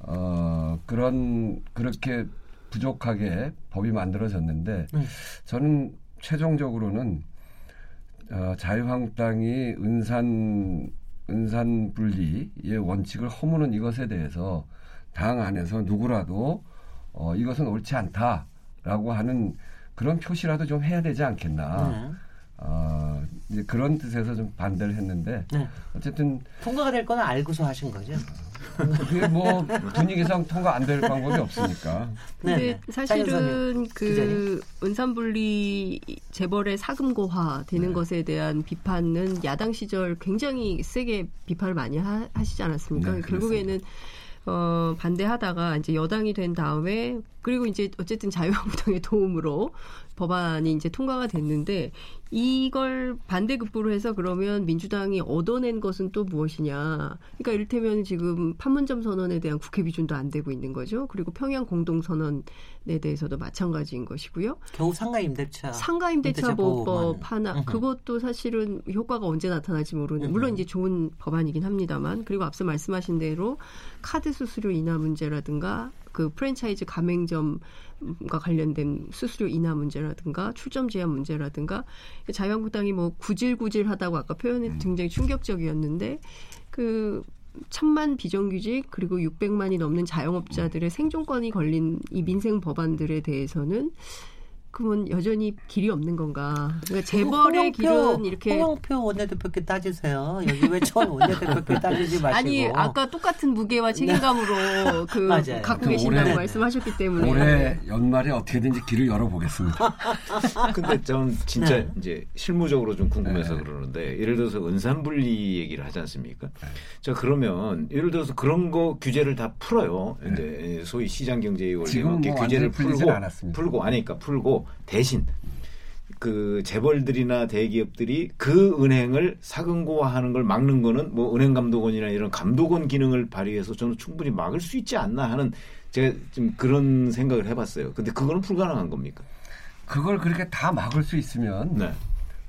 어 그런 그렇게 부족하게 법이 만들어졌는데 네. 저는 최종적으로는 어, 자유한국당이 은산 은산 분리의 원칙을 허무는 이것에 대해서 당 안에서 누구라도 어, 이것은 옳지 않다라고 하는 그런 표시라도 좀 해야 되지 않겠나. 네. 어, 이제 그런 뜻에서 좀 반대를 했는데 네. 어쨌든 통과가 될 거는 알고서 하신 거죠. 그게 뭐 분위기상 통과 안 될 방법이 없으니까. 네, 근데 네. 사실은 장현선님, 기자님. 그 은산분리 재벌의 사금고화 되는 네. 것에 대한 비판은 야당 시절 굉장히 세게 비판을 많이 하, 시지 않았습니까? 네, 결국에는 어, 반대하다가 이제 여당이 된 다음에 그리고 이제 어쨌든 자유한국당의 도움으로 법안이 이제 통과가 됐는데 이걸 반대 급부로 해서 그러면 민주당이 얻어낸 것은 또 무엇이냐. 그러니까 이를테면 지금 판문점 선언에 대한 국회 비준도 안 되고 있는 거죠. 그리고 평양 공동선언 에 대해서도 마찬가지인 것이고요. 겨우 상가 임대차. 상가 임대차 임대차 보호법. 하나. 그것도 사실은 효과가 언제 나타날지 모르는 음흠. 물론 이제 좋은 법안이긴 합니다만 그리고 앞서 말씀하신 대로 카드 수수료 인하 문제라든가 그 프랜차이즈 가맹점과 관련된 수수료 인하 문제라든가 출점 제한 문제라든가 자유한국당이 뭐 구질구질하다고 아까 표현이 굉장히 충격적이었는데 그 천만 비정규직 그리고 600만이 넘는 자영업자들의 생존권이 걸린 이 민생 법안들에 대해서는 그러면 여전히 길이 없는 건가? 그러니까 재벌의 길은 이렇게 홍영표 원내대표께 따지세요. 여기 왜 전 원내대표께 따지지 마시고. 아니 아까 똑같은 무게와 책임감으로 그 맞아요. 갖고 그 계신다고 올해- 말씀하셨기 때문에 올해 연말에 어떻게든지 길을 열어보겠습니다. 근데 저는 진짜 네. 이제 실무적으로 좀 궁금해서 네. 그러는데 예를 들어서 은산분리 얘기를 하지 않습니까? 자 그러면 예를 들어서 그런 거 규제를 다 풀어요. 이제 소위 시장 경제의 원리 지금은 맞게 뭐 규제를 풀고 않았습니다. 풀고 아니까 풀고 대신 그 재벌들이나 대기업들이 그 은행을 사금고화하는 걸 막는 거는 뭐 은행 감독원이나 이런 감독원 기능을 발휘해서 저는 충분히 막을 수 있지 않나 하는 제가 좀 그런 생각을 해봤어요. 근데 그거는 불가능한 겁니까? 그걸 그렇게 다 막을 수 있으면 네.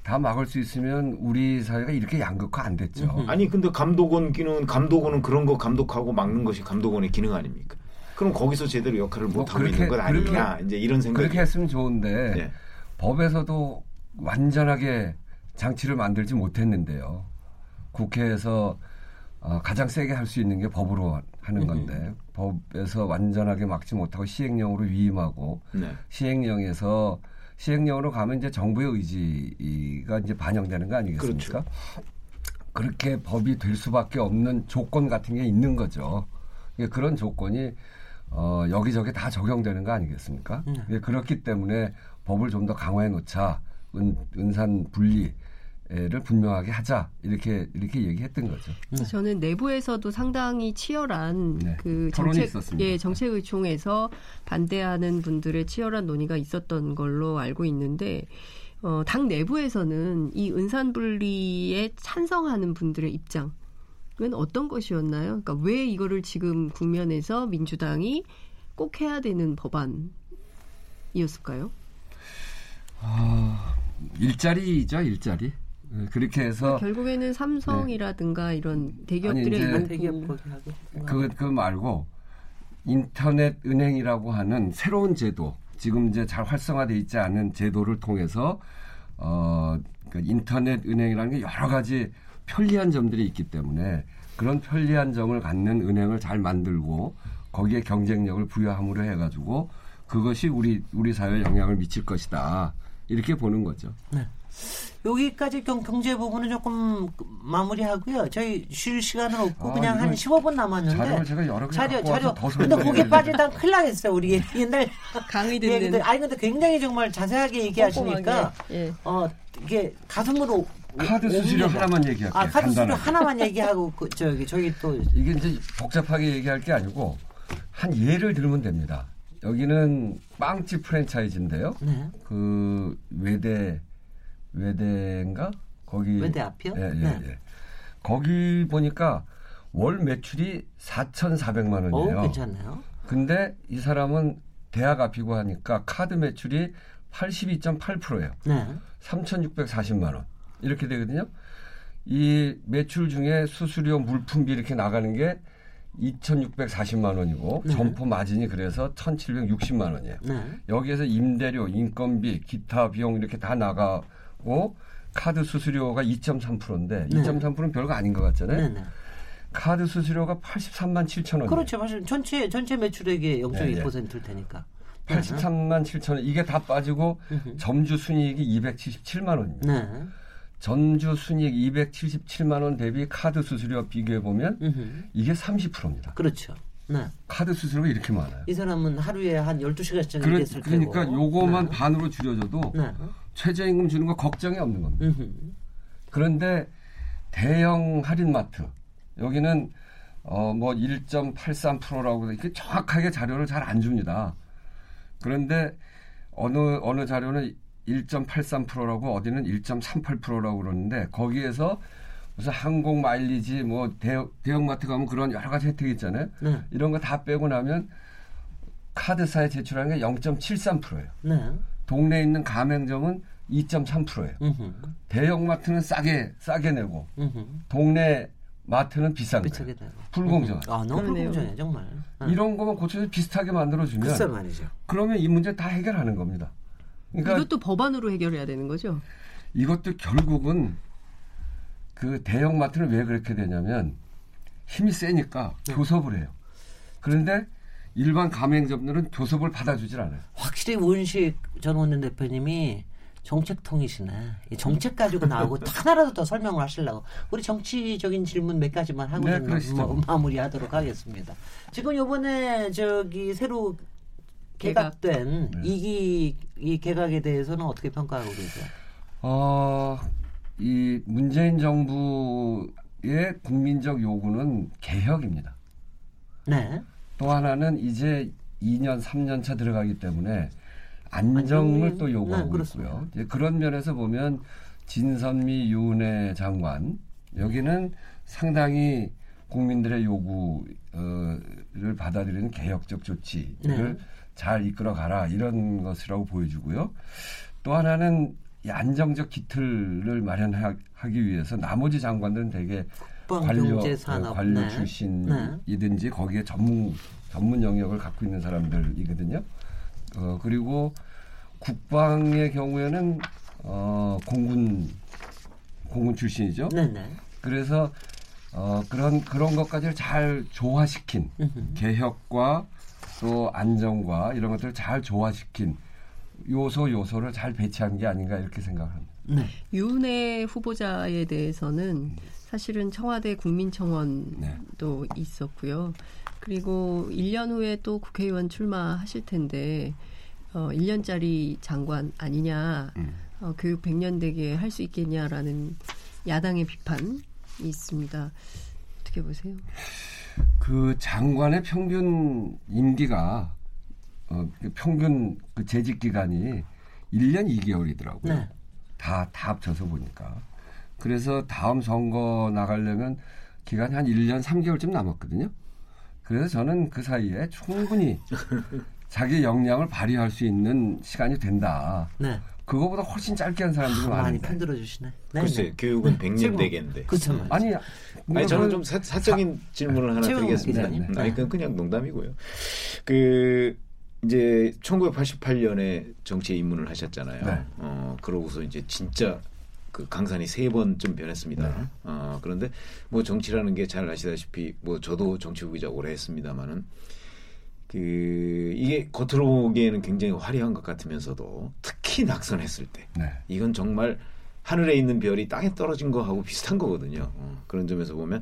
다 막을 수 있으면 우리 사회가 이렇게 양극화 안 됐죠. 아니 근데 감독원 기능 감독원은 그런 거 감독하고 막는 것이 감독원의 기능 아닙니까? 그럼 거기서 제대로 역할을 뭐못 하고 그렇게- 있는 것 아니냐 이제 이런 생각이 그렇게 했으면 좋은데 예. 법에서도 완전하게 장치를 만들지 못했는데요. 국회에서 어, 가장 세게 할 수 있는 게 법으로 하는 건데 법에서 완전하게 막지 못하고 시행령으로 위임하고 네. 시행령에서 시행령으로 가면 이제 정부의 의지가 이제 반영되는 거 아니겠습니까? 그렇죠. 그렇게 법이 될 수밖에 없는 조건 같은 게 있는 거죠. 예, 그런 조건이 어, 여기저기 다 적용되는 거 아니겠습니까? 음. 예, 그렇기 때문에 법을 좀 더 강화해 놓자, 은, 은산 분리 를 분명하게 하자 이렇게 이렇게 얘기했던 거죠. 저는 내부에서도 상당히 치열한 네, 그 정책. 예 정책 의총에서 반대하는 분들의 치열한 논의가 있었던 걸로 알고 있는데 어, 당 내부에서는 이 은산 분리에 찬성하는 분들의 입장 은 어떤 것이었나요? 그러니까 왜 이거를 지금 국면에서 민주당이 꼭 해야 되는 법안이었을까요? 일자리죠, 일자리. 예, 그렇게 해서 결국에는 삼성이라든가 이런 대기업들의 대기업 거기하고. 그, 그 말고 인터넷 은행이라고 하는 새로운 제도, 지금 이제 잘 활성화돼 있지 않은 제도를 통해서 어, 그 인터넷 은행이라는 게 여러 가지 편리한 점들이 있기 때문에 그런 편리한 점을 갖는 은행을 잘 만들고 거기에 경쟁력을 부여함으로 해가지고 그것이 우리 우리 사회에 영향을 미칠 것이다 이렇게 보는 거죠. 여기까지 경, 경제 부분은 조금 마무리하고요. 저희 쉴 시간은 없고 아, 그냥 한 이거 15분 남았는데. 자료를 제가 여러 개 자료 자료. 근데 거기 빠지다 큰일 나겠어요. 우리 옛날 강의. 듣는 아니 근데 굉장히 정말 자세하게 얘기하시니까 꼼꼼하게, 예. 어 이게 가슴으로 카드 오- 수수료. 하나만 얘기할게요. 아 카드 수수료. 하나만 얘기하고 그, 저기 저기 또 이게 이제 복잡하게 얘기할 게 아니고 한 예를 들면 됩니다. 여기는 빵집 프랜차이즈인데요. 네. 그 외대 외대인가 거기 외대 앞이요? 예, 예, 네. 예. 거기 보니까 월 매출이 4,400만 어 원이에요. 괜찮나요? 근데 이 사람은 대학 앞이고 하니까 카드 매출이 82.8%예요. 네. 3,640만 원 이렇게 되거든요. 이 매출 중에 수수료 물품비 이렇게 나가는 게 2,640만 원이고 네. 점포 마진이 그래서 1,760만 원이에요. 네. 여기에서 임대료, 인건비, 기타 비용 이렇게 다 나가고 카드 수수료가 2.3%인데 네. 2.3%는 별거 아닌 것 같잖아요. 네. 네. 카드 수수료가 83만 7천 원이에요. 그렇죠. 사실 전체 전체 매출액의 0.2%일 테니까. 83만 7천 원 이게 다 빠지고. 점주 순이익이 277만 원입니다. 네. 전주 순이익 277만 원 대비 카드 수수료 비교해 보면. 이게 30%입니다. 그렇죠. 네. 카드 수수료가 이렇게 많아요. 이 사람은 하루에 한 12시간씩 그러, 일했을 그러니까 테고. 요거만 네. 반으로 줄여줘도 네. 최저임금 주는 거 걱정이 없는 겁니다. 음흠. 그런데 대형 할인마트 여기는 어, 뭐 1.83%라고 이렇게 정확하게 자료를 잘 안 줍니다. 그런데 어느 어느 자료는 1.83%라고 어디는 1.38%라고 그러는데 거기에서 무슨 항공 마일리지 뭐 대형, 대형마트 가면 그런 여러 가지 혜택이 있잖아요. 네. 이런 거 다 빼고 나면 카드사에 제출하는 게 0.73%예요. 네. 동네에 있는 가맹점은 2.3%예요. 음흠. 대형마트는 싸게 싸게 내고 음흠. 동네 마트는 비싼 거예요. 되고. 불공정. 아, 너무. 불공정해 정말. 네. 이런 거만 고쳐서 비슷하게 만들어주면. 그러면 이 문제 다 해결하는 겁니다. 그러니까 이것도 법안으로 해결해야 되는 거죠. 이것도 결국은 그 대형 마트는 왜 그렇게 되냐면 힘이 세니까 네. 교섭을 해요. 그런데 일반 가맹점들은 교섭을 받아주질 않아요. 확실히 우은식 전 원내 대표님이 정책통이시네. 이 정책 가지고 나오고 하나라도 더 설명을 하시려고. 우리 정치적인 질문 몇 가지만 하고 네, 마무리하도록 하겠습니다. 지금 요번에 저기 새로 개각된 네. 이기 이 개각에 대해서는 어떻게 평가하고 계세요? 어, 이 문재인 정부의 국민적 요구는 개혁입니다. 네. 또 하나는 이제 2년, 3년 차 들어가기 때문에 안정을 안정이- 또 요구하고 네. 있고요. 이제 그런 면에서 보면 진선미 윤회 장관 여기는 상당히 국민들의 요구를 받아들이는 개혁적 조치를 네. 잘 이끌어 가라 이런 것이라고 보여주고요. 또 하나는 이 안정적 기틀을 마련하기 위해서 나머지 장관들은 되게 관료 국방경제산업 어, 관료 네. 출신이든지 거기에 전문 전문 영역을 갖고 있는 사람들이거든요. 어, 그리고 국방의 경우에는 어, 공군 공군 출신이죠. 네, 네. 그래서 어, 그런 그런 것까지를 잘 조화시킨. 개혁과 또 안정과 이런 것들을 잘 조화시킨 요소 요소를 잘 배치한 게 아닌가 이렇게 생각합니다. 네. 윤회 후보자에 대해서는 사실은 청와대 국민청원도 네. 있었고요. 그리고 1년 후에 또 국회의원 출마하실 텐데 어, 1년짜리 장관 아니냐, 음. 어, 교육 100년 되게 할 수 있겠냐라는 야당의 비판이 있습니다. 어떻게 보세요? 그 장관의 평균 임기가 어, 그 평균 그 재직 기간이 1년 2개월이더라고요. 네. 다, 다 합쳐서 보니까. 그래서 다음 선거 나가려면 기간이 한 1년 3개월쯤 남았거든요. 그래서 저는 그 사이에 충분히 자기 역량을 발휘할 수 있는 시간이 된다. 네. 그거보다 훨씬 짧게 한 사람들이 많이 많은데. 편들어 주시네. 네. 글쎄 네. 교육은 100년 지금- 되겠는데. 그렇죠. 아니, 아니 저는 좀 사, 사적인 질문을 하나 드리겠습니다. 기자님. 음, 아니 그건 그냥 농담이고요. 그 이제 1988년에 정치에 입문을 하셨잖아요. 네. 어 그러고서 이제 진짜 그 강산이 세 번쯤 변했습니다. 네. 어 그런데 뭐 정치라는 게 잘 아시다시피 뭐 저도 정치 후기자 오래 했습니다만은 그 이게 겉으로 보기에는 굉장히 화려한 것 같으면서도 특히 낙선했을 때 네. 이건 정말 하늘에 있는 별이 땅에 떨어진 거하고 비슷한 거거든요. 어, 그런 점에서 보면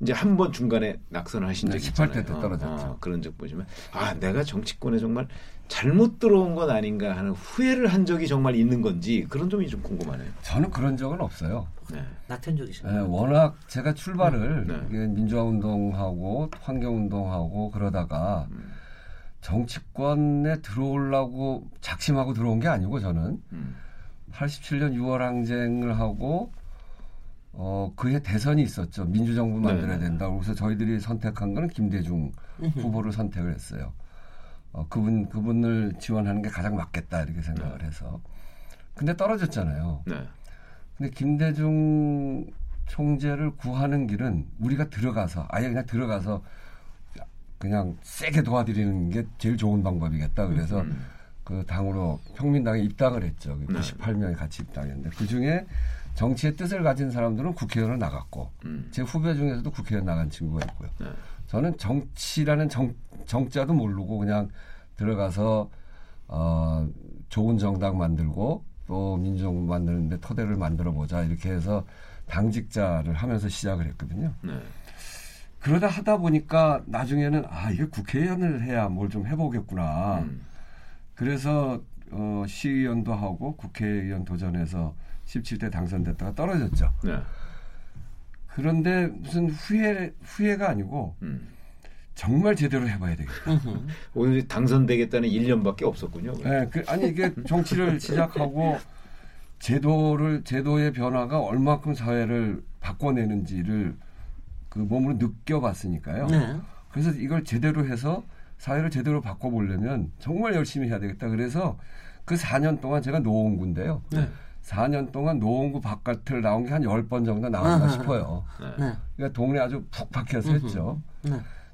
이제 한 번 중간에 낙선을 하신 네, 적이 18대 있잖아요. 때 떨어졌죠. 어, 그런 적 보시면 아 내가 정치권에 정말 잘못 들어온 건 아닌가 하는 후회를 한 적이 정말 있는 건지 그런 점이 좀 궁금하네요. 저는 그런 적은 없어요. 네. 낙천 적이시네. 예, 워낙 제가 출발을 네. 민주화 운동하고 환경 운동하고 그러다가 음. 정치권에 들어오려고 작심하고 들어온 게 아니고 저는 음. 87년 6월 항쟁을 하고 어 그해 대선이 있었죠. 민주정부 만들어야 네. 된다. 그래서 저희들이 선택한 거는 김대중 후보를 선택을 했어요. 어 그분 그분을 지원하는 게 가장 맞겠다 이렇게 생각을 해서. 근데 떨어졌잖아요. 네. 근데 김대중 총재를 구하는 길은 우리가 들어가서 아예 그냥 들어가서 그냥 세게 도와드리는 게 제일 좋은 방법이겠다. 그래서 음. 그 당으로 평민당에 입당을 했죠. 네. 98명이 같이 입당했는데 그 중에 정치의 뜻을 가진 사람들은 국회의원을 나갔고 음. 제 후배 중에서도 국회의원 나간 친구가 있고요. 네. 저는 정치라는 정, 정자도 모르고 그냥 들어가서 어, 좋은 정당 만들고 또 민주정부 만드는데 토대를 만들어 보자 이렇게 해서 당직자를 하면서 시작을 했거든요. 네. 그러다 하다 보니까 나중에는 아 이게 국회의원을 해야 뭘 좀 해보겠구나. 음. 그래서 어, 시의원도 하고 국회의원 도전해서 17대 당선됐다가 떨어졌죠. 네. 그런데 무슨 후회 후회가 아니고 음. 정말 제대로 해봐야 되겠다. 오늘 당선되겠다는 1년밖에 없었군요. 네, 그, 아니 이게 정치를 시작하고 제도를 제도의 변화가 얼마큼 사회를 바꿔내는지를 그 몸으로 느껴봤으니까요. 네. 그래서 이걸 제대로 해서 사회를 제대로 바꿔보려면 정말 열심히 해야 되겠다. 그래서 그 4년 동안 제가 노원구인데요. 네. 4년 동안 노원구 바깥을 나온 게 한 10번 정도 나왔나. 싶어요. 네. 그러니까 동네 아주 푹 박혀서 했죠. 네.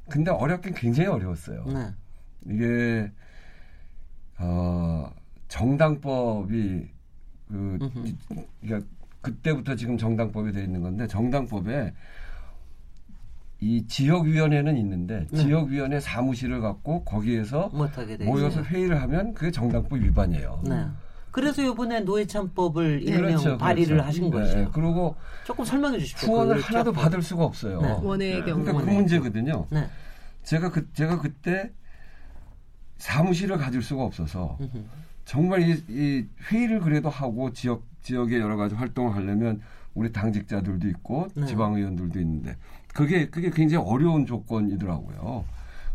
근데 어렵긴 굉장히 어려웠어요. 네. 이게 어 정당법이 그 그러니까 그때부터 지금 정당법이 돼 있는 건데 정당법에 이 지역위원회는 있는데 네. 지역위원회 사무실을 갖고 거기에서 모여서. 회의를 하면 그게 정당법 위반이에요. 네. 그래서 이번에 노회찬법을 네. 일명 그렇죠, 발의를 그렇죠. 하신 네, 거죠. 그리고 조금 설명해 주십시오. 후원을 그 하나도 지역법. 받을 수가 없어요. 네. 원외의 경우 그러니까 그. 문제거든요. 네. 제가 그 제가 그때 사무실을 가질 수가 없어서 음흠. 정말 이, 이 회의를 그래도 하고 지역 지역에 여러 가지 활동을 하려면 우리 당직자들도 있고 네. 지방의원들도 있는데 그게 그게 굉장히 어려운 조건이더라고요.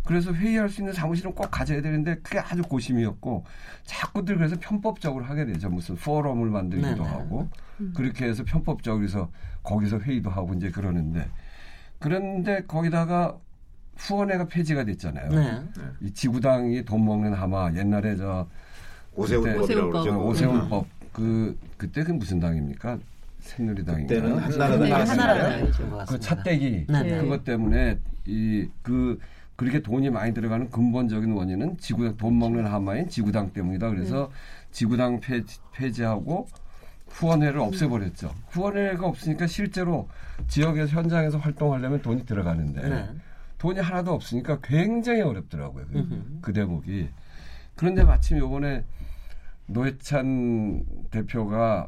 그래서 회의할 수 있는 사무실은 꼭 가져야 되는데 그게 아주 고심이었고 자꾸들 그래서 편법적으로 하게 되죠. 무슨 포럼을 만들기도 네, 네. 하고 그렇게 해서 편법적으로 해서 거기서 회의도 하고 이제 그러는데 그런데 거기다가 후원회가 폐지가 됐잖아요. 네. 이 지구당이 돈 먹는 하마 옛날에 저 오세훈법이라고 오세훈법. 그러죠. 저 오세훈법 그 그때 그 무슨 당입니까? 새누리당인가요? 그때는 한나라당 네, 하나라당이죠. 그. 차떼기 네, 네. 그것 때문에 이 그 그렇게 돈이 많이 들어가는 근본적인 원인은 지구당 돈 먹는 하마인 지구당 때문이다. 그래서 지구당 폐지, 폐지하고 후원회를 없애버렸죠. 후원회가 없으니까 실제로 지역에서 현장에서 활동하려면 돈이 들어가는데 네. 돈이 하나도 없으니까 굉장히 어렵더라고요. 그. 그 대목이. 그런데 마침 요번에 노회찬 대표가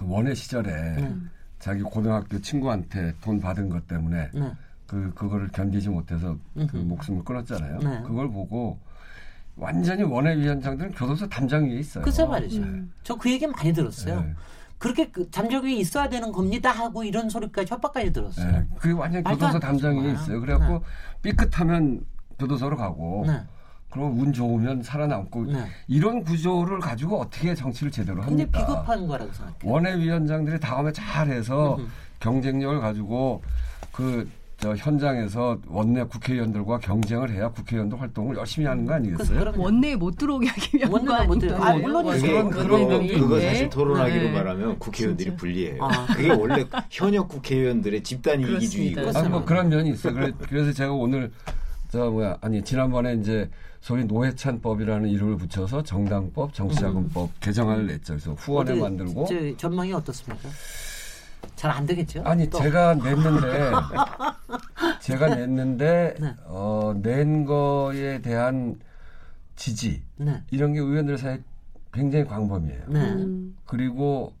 그 원외 시절에 네. 자기 고등학교 친구한테 돈 받은 것 때문에 네. 그 그거를 견디지 못해서 그. 목숨을 끊었잖아요. 네. 그걸 보고 완전히 원외 위원장들은 교도소 담장 위에 있어요. 글쎄 말이죠. 음. 저그 얘기 많이 들었어요. 네. 그렇게 그 잠적 위에 있어야 되는 겁니다 하고 이런 소리까지 협박까지 들었어요. 네. 그게 완전 교도소 안 담장 위에. 있어요. 그래갖고 삐끗하면 교도소로 가고 네. 그럼 운 좋으면 살아남고 네. 이런 구조를 가지고 어떻게 정치를 제대로 근데 합니까? 비겁한 거라고 생각해요. 원외위원장들이 다음에 잘해서 음흠. 경쟁력을 가지고 그 저 현장에서 원내 국회의원들과 경쟁을 해야 국회의원도 활동을 열심히 하는 거 아니겠어요? 원내에 못 들어오게 하기 위한 거못 아닌가요? 아, 물론이죠. 그게 그런- 그런 면도 그거. 사실 토론하기로 네. 말하면 국회의원들이 진짜. 불리해요. 아. 그게 원래 현역 국회의원들의 집단 이기주의고. 아니 뭐 그런 면이 있어요. 그래, 그래서 제가 오늘 저 뭐야 아니 지난번에 이제 소위 노회찬법이라는 이름을 붙여서 정당법, 정치자금법 개정안을 냈죠. 그래서 어디, 만들고 저 전망이 어떻습니까? 잘 안 되겠죠? 아니 또. 제가 냈는데 제가 냈는데 네. 어, 낸 거에 대한 지지 네. 이런 게 의원들 사이에 굉장히 광범위해요. 네. 음. 그리고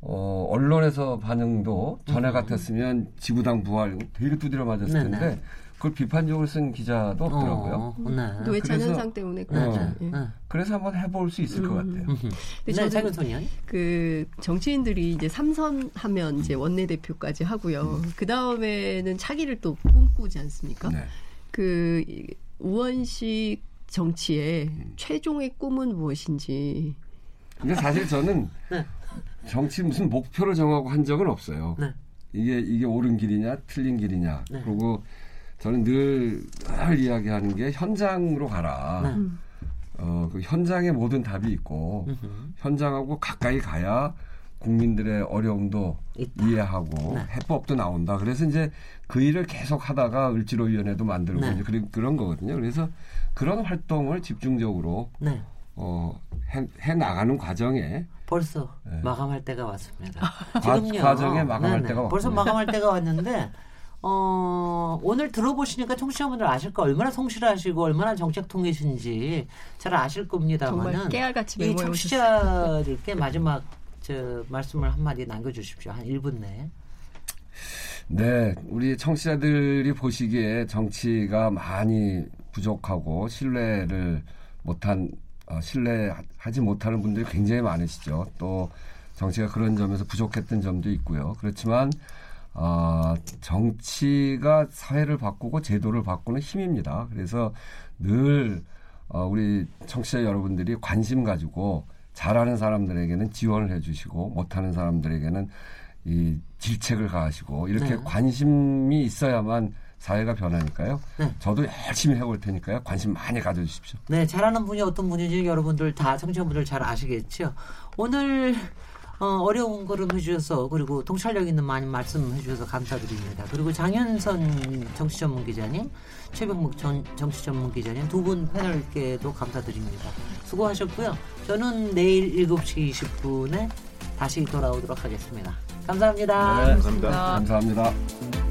어, 언론에서 반응도 전에 같았으면 지구당 부활 되게 두드려 맞았을 네, 텐데 네. 그걸 비판적으로 쓴 기자도 없더라고요. 어, 네. 노회찬 그래서- 현상 때문에 네. 그렇죠. 예. 네. 그래서 한번 해볼 수 있을 것 음. 같아요. 음흠. 네, 저는-? 그 정치인들이 이제 삼선하면 이제 원내대표까지 하고요. 그 다음에는 차기를 또 꿈꾸지 않습니까? 네. 그 이- 우원식 정치의 음. 최종의 꿈은 무엇인지. 근데 사실 저는 네. 정치 무슨 목표를 정하고 한 적은 없어요. 네. 이게 이게 옳은 길이냐 틀린 길이냐. 네. 그리고 저는 늘, 늘 이야기하는 게 현장으로 가라. 네. 음. 어, 그 현장에 모든 답이 있고 음흠. 현장하고 가까이 가야 국민들의 어려움도 있다. 이해하고 네. 해법도 나온다. 그래서 이제 그 일을 계속 하다가 을지로위원회도 만들고 네. 그런, 그런 거거든요. 그래서 그런 활동을 집중적으로 네. 어, 해, 해 나가는 과정에 벌써 네. 마감할 때가 왔습니다. 과-. 과정에 마감할 네네. 때가 벌써 왔군요. 마감할 때가 왔는데 어, 오늘 들어보시니까 청취자분들 아실 거 얼마나 성실하시고 얼마나 정책 통이신지 잘 아실 겁니다만은 깨알같이 이. 청취자들께 마지막 저 말씀을 한마디 남겨주십시오. 한 1분 내에. 네, 우리 청취자들이 보시기에 정치가 많이 부족하고 신뢰를 못한 어, 신뢰하지 못하는 분들이 굉장히 많으시죠. 또 정치가 그런 점에서 부족했던 점도 있고요. 그렇지만 어, 정치가 사회를 바꾸고 제도를 바꾸는 힘입니다. 그래서 늘 어, 우리 청취자 여러분들이 관심 가지고 잘하는 사람들에게는 지원을 해주시고 못하는 사람들에게는 이 질책을 가하시고 이렇게 네. 관심이 있어야만 사회가 변하니까요. 네. 저도 열심히 해볼 테니까요. 관심 많이 가져주십시오. 네, 잘하는 분이 어떤 분인지 여러분들 다 청취자분들 잘 아시겠죠. 오늘 어, 려운 걸음 해주셔서 그리고 통찰력 있는 많은 말씀 해주셔서 감사드립니다. 그리고 장윤선 정치 전문 기자님, 최병목 전 정치 전문 기자님 두 분 패널께도 감사드립니다. 수고하셨고요. 저는 내일 7시 20분에 다시 돌아오도록 하겠습니다. 감사합니다. 네, 감사합니다. 감사합니다.